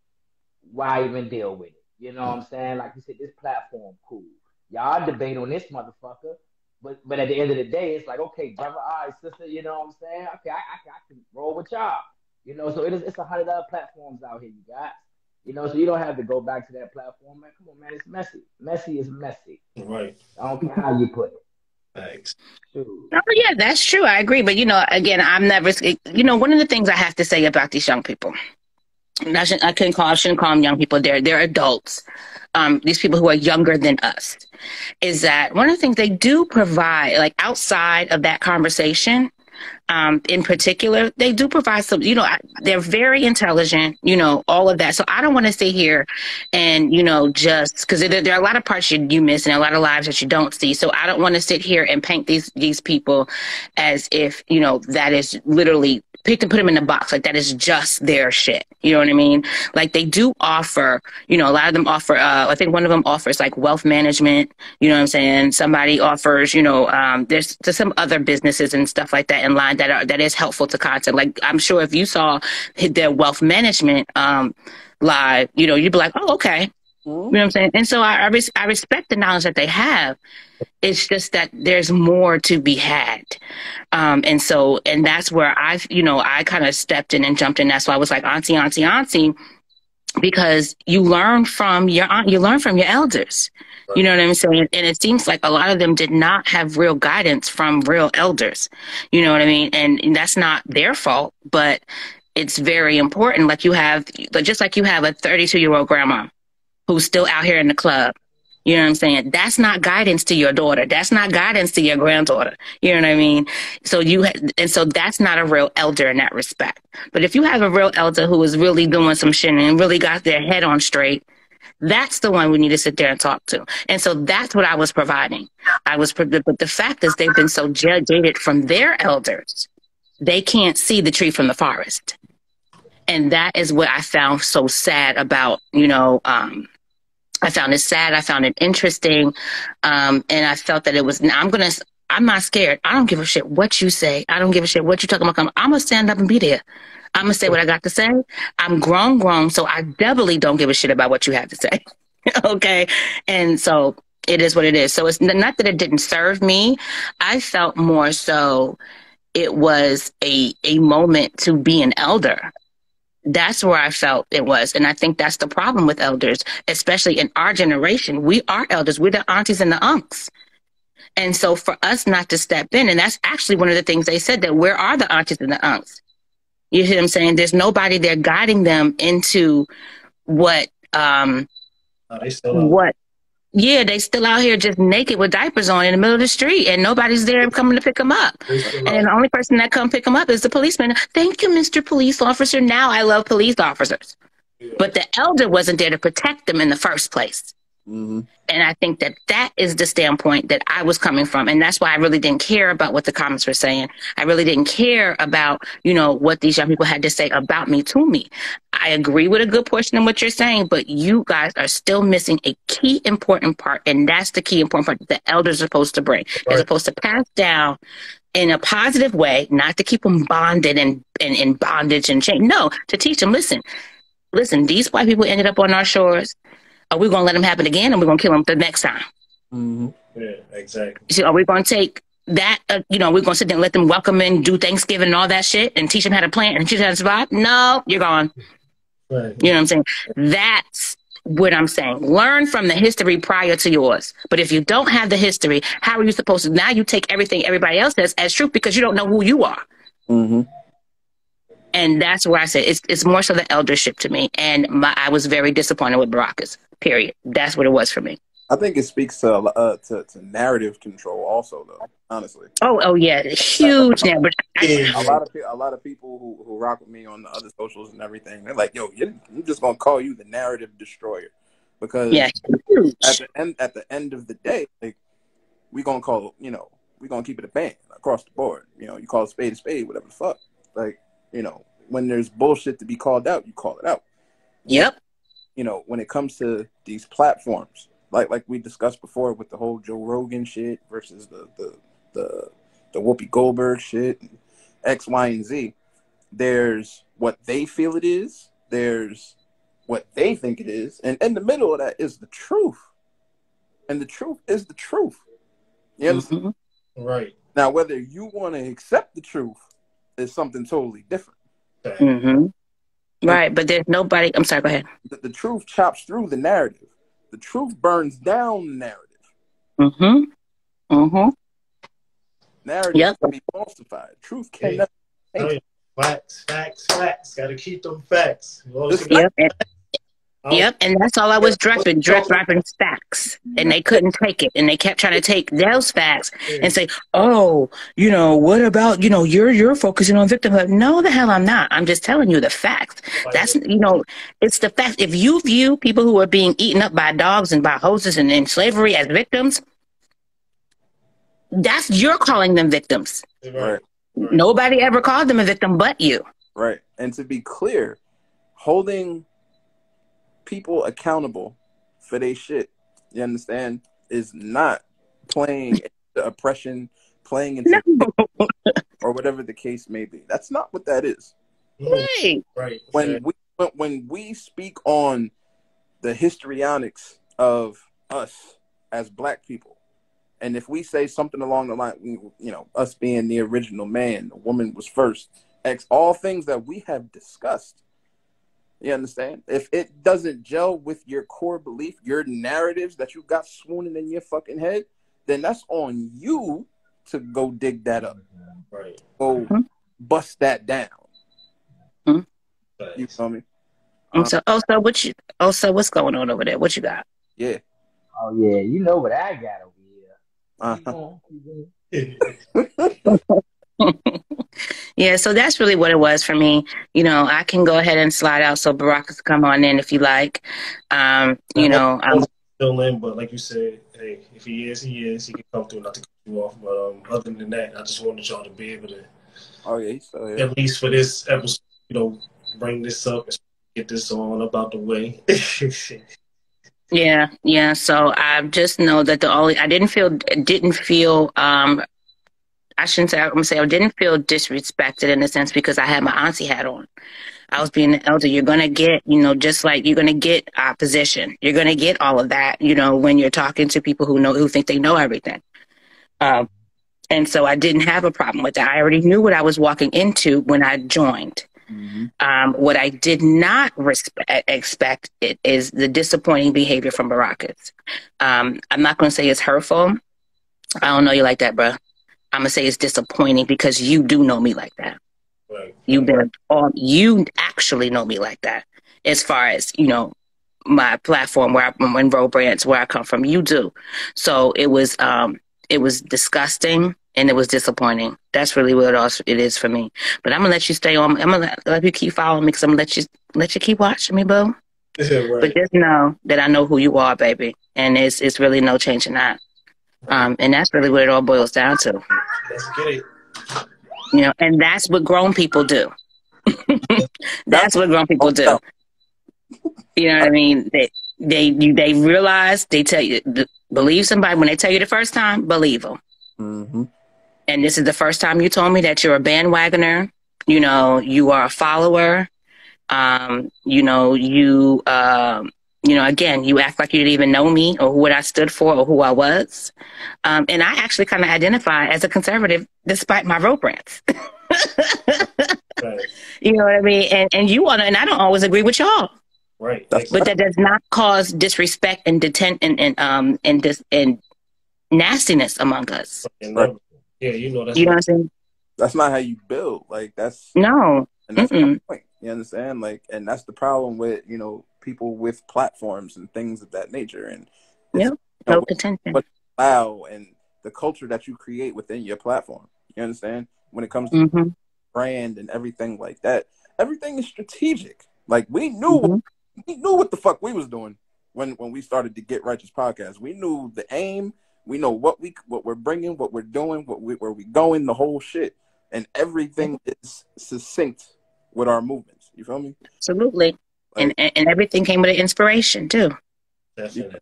Why even deal with it? You know what I'm saying? Like you said, this platform cool. Y'all debate on this motherfucker, but but at the end of the day, it's like, okay, brother, all right, sister, you know what I'm saying? Okay, I, I, I can roll with y'all. You know, so it is it's a hundred other platforms out here, you guys. You know, so you don't have to go back to that platform, man. Come on, man, it's messy. Messy is messy. Right. I don't care how you put it. Thanks. Oh, yeah, that's true. I agree. But, you know, again, I'm never, you know, one of the things I have to say about these young people, I, shouldn't, I couldn't call, I shouldn't call them young people. They're, they're adults. Um, these people who are younger than us is that one of the things they do provide, like outside of that conversation, um, in particular, they do provide some, you know, they're very intelligent, you know, all of that. So I don't want to sit here and, you know, just because there, there, are a lot of parts you, you miss and a lot of lives that you don't see. So I don't want to sit here and paint these, these people as if, you know, that is literally pick and put them in a box. Like that is just their shit. You know what I mean? Like they do offer, you know, a lot of them offer, uh, I think one of them offers like wealth management. You know what I'm saying? Somebody offers, you know, um, there's, there's some other businesses and stuff like that in line that are, that is helpful to content. Like I'm sure if you saw their wealth management, um, live, you know, you'd be like, oh, okay. Mm-hmm. You know what I'm saying? And so I, I, res- I respect the knowledge that they have. It's just that there's more to be had. Um, and so, and that's where I've, you know, I kind of stepped in and jumped in. That's why I was like, auntie, auntie, auntie, because you learn from your aunt, you learn from your elders. You know what I'm saying? And it seems like a lot of them did not have real guidance from real elders. You know what I mean? And, and that's not their fault, but it's very important. Like you have, just like you have a 32 year old grandma who's still out here in the club. You know what I'm saying? That's not guidance to your daughter. That's not guidance to your granddaughter. You know what I mean? So you, ha- and so that's not a real elder in that respect. But if you have a real elder who is really doing some shit and really got their head on straight, that's the one we need to sit there and talk to. And so that's what I was providing. I was, but the fact is, they've been so jaded from their elders, they can't see the tree from the forest, and that is what I found so sad about, you know, um, I found it sad. I found it interesting. Um, and I felt that it was, I'm going to, I'm not scared. I don't give a shit what you say. I don't give a shit what you're talking about. I'm going to stand up and be there. I'm going to say what I got to say. I'm grown, grown. So I definitely don't give a shit about what you have to say. (laughs) okay. And so it is what it is. So it's not that it didn't serve me. I felt more so it was a, a moment to be an elder that's where I felt it was. And I think that's the problem with elders, especially in our generation. We are elders, we're the aunties and the unks. And so for us not to step in, and that's actually one of the things they said that where are the aunties and the unks? You hear them saying there's nobody there guiding them into what um what yeah, they still out here just naked with diapers on in the middle of the street, and nobody's there coming to pick them up. And the only person that come pick them up is the policeman. Thank you, Mr. Police Officer. Now I love police officers, yeah. but the elder wasn't there to protect them in the first place. Mm-hmm. And I think that that is the standpoint that I was coming from. And that's why I really didn't care about what the comments were saying. I really didn't care about, you know, what these young people had to say about me to me. I agree with a good portion of what you're saying, but you guys are still missing a key important part. And that's the key important part that the elders are supposed to bring. Right. They're supposed to pass down in a positive way, not to keep them bonded and in, in bondage and chain. No, to teach them, listen, listen, these white people ended up on our shores are we going to let them happen again, and we're going to kill them the next time? Mm-hmm. Yeah, exactly. So are we going to take that? Uh, you know, we're going to sit there and let them welcome in, do Thanksgiving and all that shit, and teach them how to plant and teach them how to survive? No, you're gone. Right. You know what I'm saying? That's what I'm saying. Learn from the history prior to yours. But if you don't have the history, how are you supposed to? Now you take everything everybody else says as truth because you don't know who you are. Mm-hmm and that's where I said it's it's more so the eldership to me. And my, I was very disappointed with Baracus. Period. That's what it was for me. I think it speaks to uh, to, to narrative control, also, though. Honestly. Oh, oh yeah, huge narrative. a lot of a lot of people who, who rock with me on the other socials and everything, they're like, "Yo, you're, I'm just gonna call you the narrative destroyer," because yeah, at the end at the end of the day, like we gonna call you know we gonna keep it a band across the board. You know, you call a spade a spade, whatever the fuck. Like you know, when there's bullshit to be called out, you call it out. Yep. You know, when it comes to these platforms, like like we discussed before with the whole Joe Rogan shit versus the the the, the Whoopi Goldberg shit, X, Y, and Z. There's what they feel it is. There's what they think it is, and in the middle of that is the truth. And the truth is the truth. You understand? Mm-hmm. Right. Now, whether you want to accept the truth is something totally different. Mm-hmm. Right, but there's nobody. I'm sorry. Go ahead. The, the, truth chops through the narrative. The truth burns down the narrative. Mm-hmm. Mm-hmm. Narrative yep. can be falsified. Truth can never. Hey. Facts, facts, facts. Got to keep them facts. Yep. Oh. Yep, and that's all I was dropping, drop, dropping facts, and they couldn't take it, and they kept trying to take those facts and say, "Oh, you know, what about you know, you're you're focusing on victimhood." No, the hell I'm not. I'm just telling you the facts. That's you know, it's the fact. If you view people who are being eaten up by dogs and by hoses and in slavery as victims, that's you're calling them victims. Right. Nobody ever called them a victim but you. Right, and to be clear, holding people accountable for their shit. You understand? Is not playing (laughs) the oppression, playing into no. or whatever the case may be. That's not what that is. Right. Right. When we when we speak on the histrionics of us as black people, and if we say something along the line, you know, us being the original man, the woman was first, X, all things that we have discussed you understand? If it doesn't gel with your core belief, your narratives that you got swooning in your fucking head, then that's on you to go dig that up. Right. Go mm-hmm. bust that down. Mm-hmm. You feel me? Um, so, oh, so what you? Oh, so what's going on over there? What you got? Yeah. Oh yeah, you know what I got over here. Uh-huh. (laughs) (laughs) yeah, so that's really what it was for me. You know, I can go ahead and slide out so Barack can come on in if you like. Um, you know, I'm still in, but like you said, hey, if he is, he is. He can come through, not to cut you off. But um, other than that, I just wanted y'all to be able to, Oh yeah, he's still at least for this episode, you know, bring this up and get this on about the way. (laughs) Yeah, yeah. So I just know that the only I didn't feel didn't feel um I shouldn't say I'm gonna say I didn't feel disrespected in a sense because I had my auntie hat on. I was being an elder. You're gonna get, you know, just like you're gonna get opposition. You're gonna get all of that, you know, when you're talking to people who know who think they know everything. Um, and so I didn't have a problem with that. I already knew what I was walking into when I joined. Mm-hmm. Um, what I did not respe- expect it is the disappointing behavior from Baracus. Um, I'm not going to say it's hurtful. I don't know you like that, bro. I'm gonna say it's disappointing because you do know me like that. right. You've been on. You actually know me like that. As far as you know, my platform where I'm in Row Branch, where I come from, you do. So it was, um, it was disgusting and it was disappointing. That's really what it is- it is for me. But I'm gonna let you stay on. I'm gonna let, let you keep following me because I'm gonna let you let you keep watching me, boo. Yeah, (laughs) right. But just know that I know who you are, baby, and it's it's really no changing that. Um, and that's really what it all boils down to, Let's get it. you know. And that's what grown people do. (laughs) that's what grown people do. You know what I mean? They they you, they realize they tell you believe somebody when they tell you the first time, believe them. Mm-hmm. And this is the first time you told me that you're a bandwagoner. You know, you are a follower. Um, you know, you um, you know, again, you act like you didn't even know me or what I stood for or who I was. Um, and I actually kind of identify as a conservative despite my rope rants. (laughs) Right. you know what I mean? And and you wanna and I don't always agree with y'all. Right. That's- but that does not cause disrespect and detent and, and um and dis and nastiness among us. Right. yeah, you know that's You know what I'm saying? That's not how you build. Like that's No. and that's my Mm-mm. point. You understand? Like, and that's the problem with you know people with platforms and things of that nature, and yeah, you know, No contention. what- allow and the culture that you create within your platform. You understand? When it comes to hmm brand and everything like that, everything is strategic. Like we knew Mhm. we knew what the fuck we was doing when when we started the Get Righteous podcast. We knew the aim. We know what we what we're bringing, what we're doing, what we, where we going, the whole shit, and everything is succinct with our movements. You feel me? Absolutely. And, and and everything came with an inspiration too. definitely.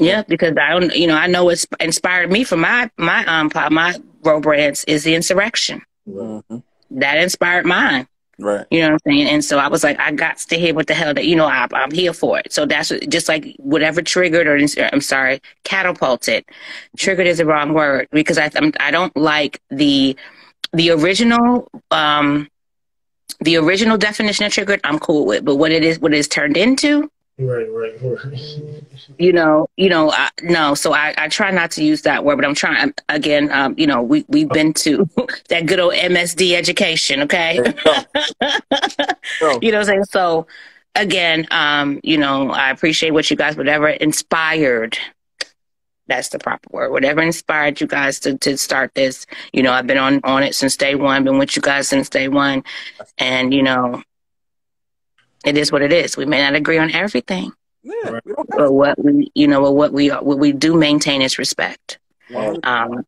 Yeah, because I don't, you know, I know what's inspired me for my my um my row brands is the insurrection. Mhm. That inspired mine. Right. You know what I'm saying? And so I was like, I got to hear what the hell that you know I, I'm here for it. So that's what- just like whatever triggered or I'm sorry, catapulted. Triggered is the wrong word because I I'm, I don't like the the original um the original definition of triggered. I'm cool with, but what it is, what it is turned into. Right, right, right. you know, you know, I, no. So I, I try not to use that word, but I'm trying again. Um, you know, we we've been to (laughs) that good old MSD education, okay? (laughs) You know what I'm saying? So again, um, you know, I appreciate what you guys, whatever inspired. That's the proper word. Whatever inspired you guys to, to start this, you know, I've been on, on it since day one, been with you guys since day one. And, you know, it is what it is. We may not agree on everything, yeah, we don't have but what we, you know, what we what we do maintain is respect. to. Um,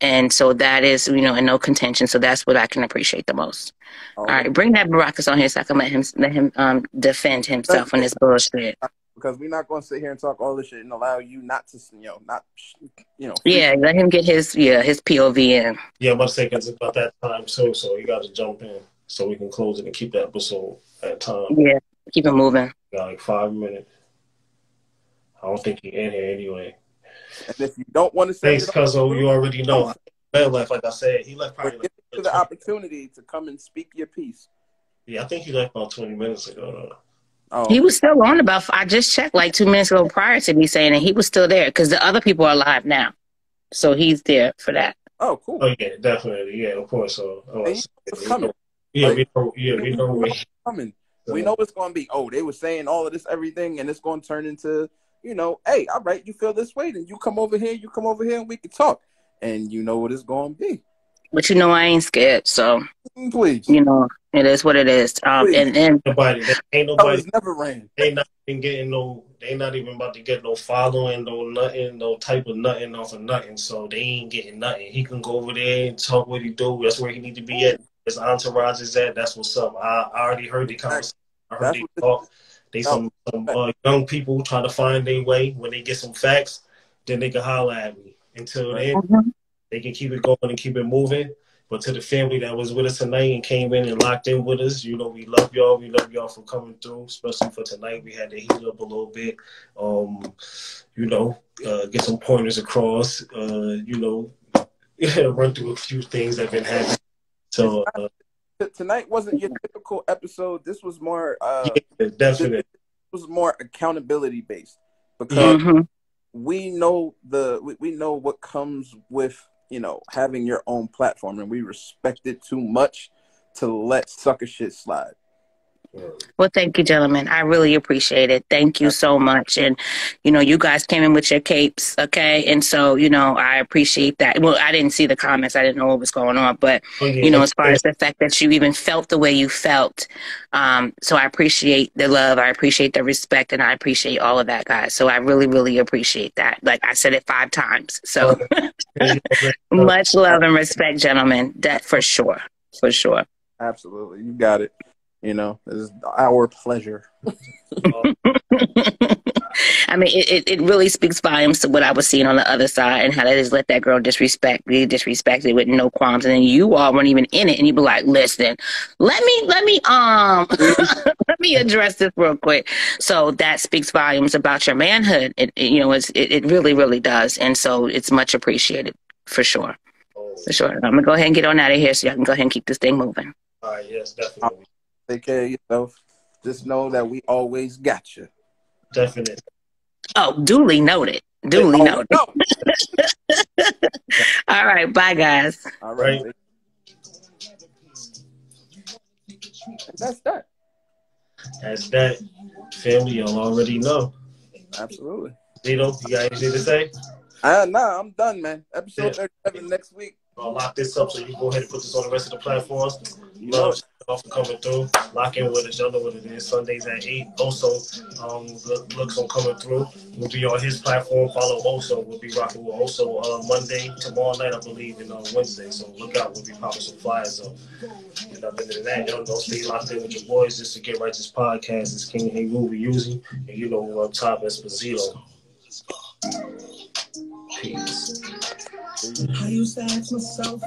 and so that is, you know, and no contention. So that's what I can appreciate the most. All right, bring that Baracus on here so I can let him let him um defend himself on this bullshit. Because we're not going to sit here and talk all this shit and allow you not to, you know, not, you know. Yeah, let him get his yeah his POV in. Yeah, I'm about to say 'cause it's about that time too, so you got to jump in so we can close it and keep that episode at time. Yeah, keep it moving. We got like five minutes. I don't think he in here anyway. And if you don't want to say Thanks, it, Cuzzo. You already know. Man left, like I said. He left but probably. give you Like, the opportunity to come and speak your piece. yeah, I think he left about 20 minutes ago. Though. Oh, He was still on about. I just checked like two minutes ago prior to me saying that he was still there because the other people are alive now, so he's there for that. oh, cool. Oh yeah, definitely. Yeah, of course. So, oh, And it's coming. yeah, we know. Yeah, we know. We, coming. We know it's going to be. Oh, they were saying all of this, everything, and it's going to turn into, you know, hey, all right, you feel this way, then you come over here, you come over here, and we can talk, and you know what it's going to be. But you know I ain't scared, so Please, you know it is what it is. Um, and and nobody. Ain't nobody. was never ran. Ain't not been getting no they not even about to get no following, no nothing, no type of nothing off of nothing. So they ain't getting nothing. He can go over there and talk what he do. That's where he need to be at. His entourage is at. That's what's up. I, I already heard the conversation. I heard That's they talk. They some, some uh, young people trying to find their way. When they get some facts, then they can holler at me. Until then, Mhm. They can keep it going and keep it moving. But to the family that was with us tonight and came in and locked in with us, you know, we love y'all. We love y'all for coming through, especially for tonight. We had to heat up a little bit. Um, you know, uh, get some pointers across. Uh, you know, (laughs) run through a few things that have been happening. So uh, Tonight wasn't your typical episode. This was more. Uh, yeah, definitely. This was more accountability based because Mhm. we know the we, we know what comes with you know having your own platform, and we respect it too much to let sucker shit slide. Well, thank you, gentlemen. I really appreciate it. Thank you so much. And, you know, you guys came in with your capes, okay? And so, you know, I appreciate that. Well, I didn't see the comments. I didn't know what was going on. But, Oh, you know, as far as the fact that you even felt the way you felt. Um, so I appreciate the love. I appreciate the respect. And I appreciate all of that, guys. So I really, really appreciate that. Like I said it five times. So (laughs) (laughs) (laughs) much love and respect, gentlemen. That for sure. For sure. Absolutely, you got it. You know, it's our pleasure. (laughs) I mean, it, it, it really speaks volumes to what I was seeing on the other side and how they just let that girl disrespect, be disrespected with no qualms. And then you all weren't even in it and you be like, listen, let me, let me, um, (laughs) let me address this real quick. So that speaks volumes about your manhood. It, it you know, it's, it, it really, really does. And so it's much appreciated for sure. For sure. I'm going to go ahead and get on out of here so y'all can go ahead and keep this thing moving. All right, yes, definitely. Take care of yourself. Just know that we always got you. Definitely. Oh, duly noted. Duly Oh, noted. no. (laughs) All right. Bye, guys. All right. Right. That's that. That's that. Family, y'all already know. Absolutely. Zito, you got anything to say? Uh, nah, I'm done, man. Episode Yeah. 37 next week. I'll lock this up so you can go ahead and put this on the rest of the platforms. You know Love off for coming through. Lock in with us. Y'all know what it is. Sundays at 8. Also, um, look, looks on coming through. We'll be on his platform. Follow Oso. We'll be rocking with Oso uh, Monday, tomorrow night, I believe, and on Wednesday. So look out. We'll be popping some flyers up. And other than that, y'all know, stay locked in with your boys. Just to Get Righteous podcast. It's King Heru Weusi. And you know up top, Esposito. Peace. I used to ask myself,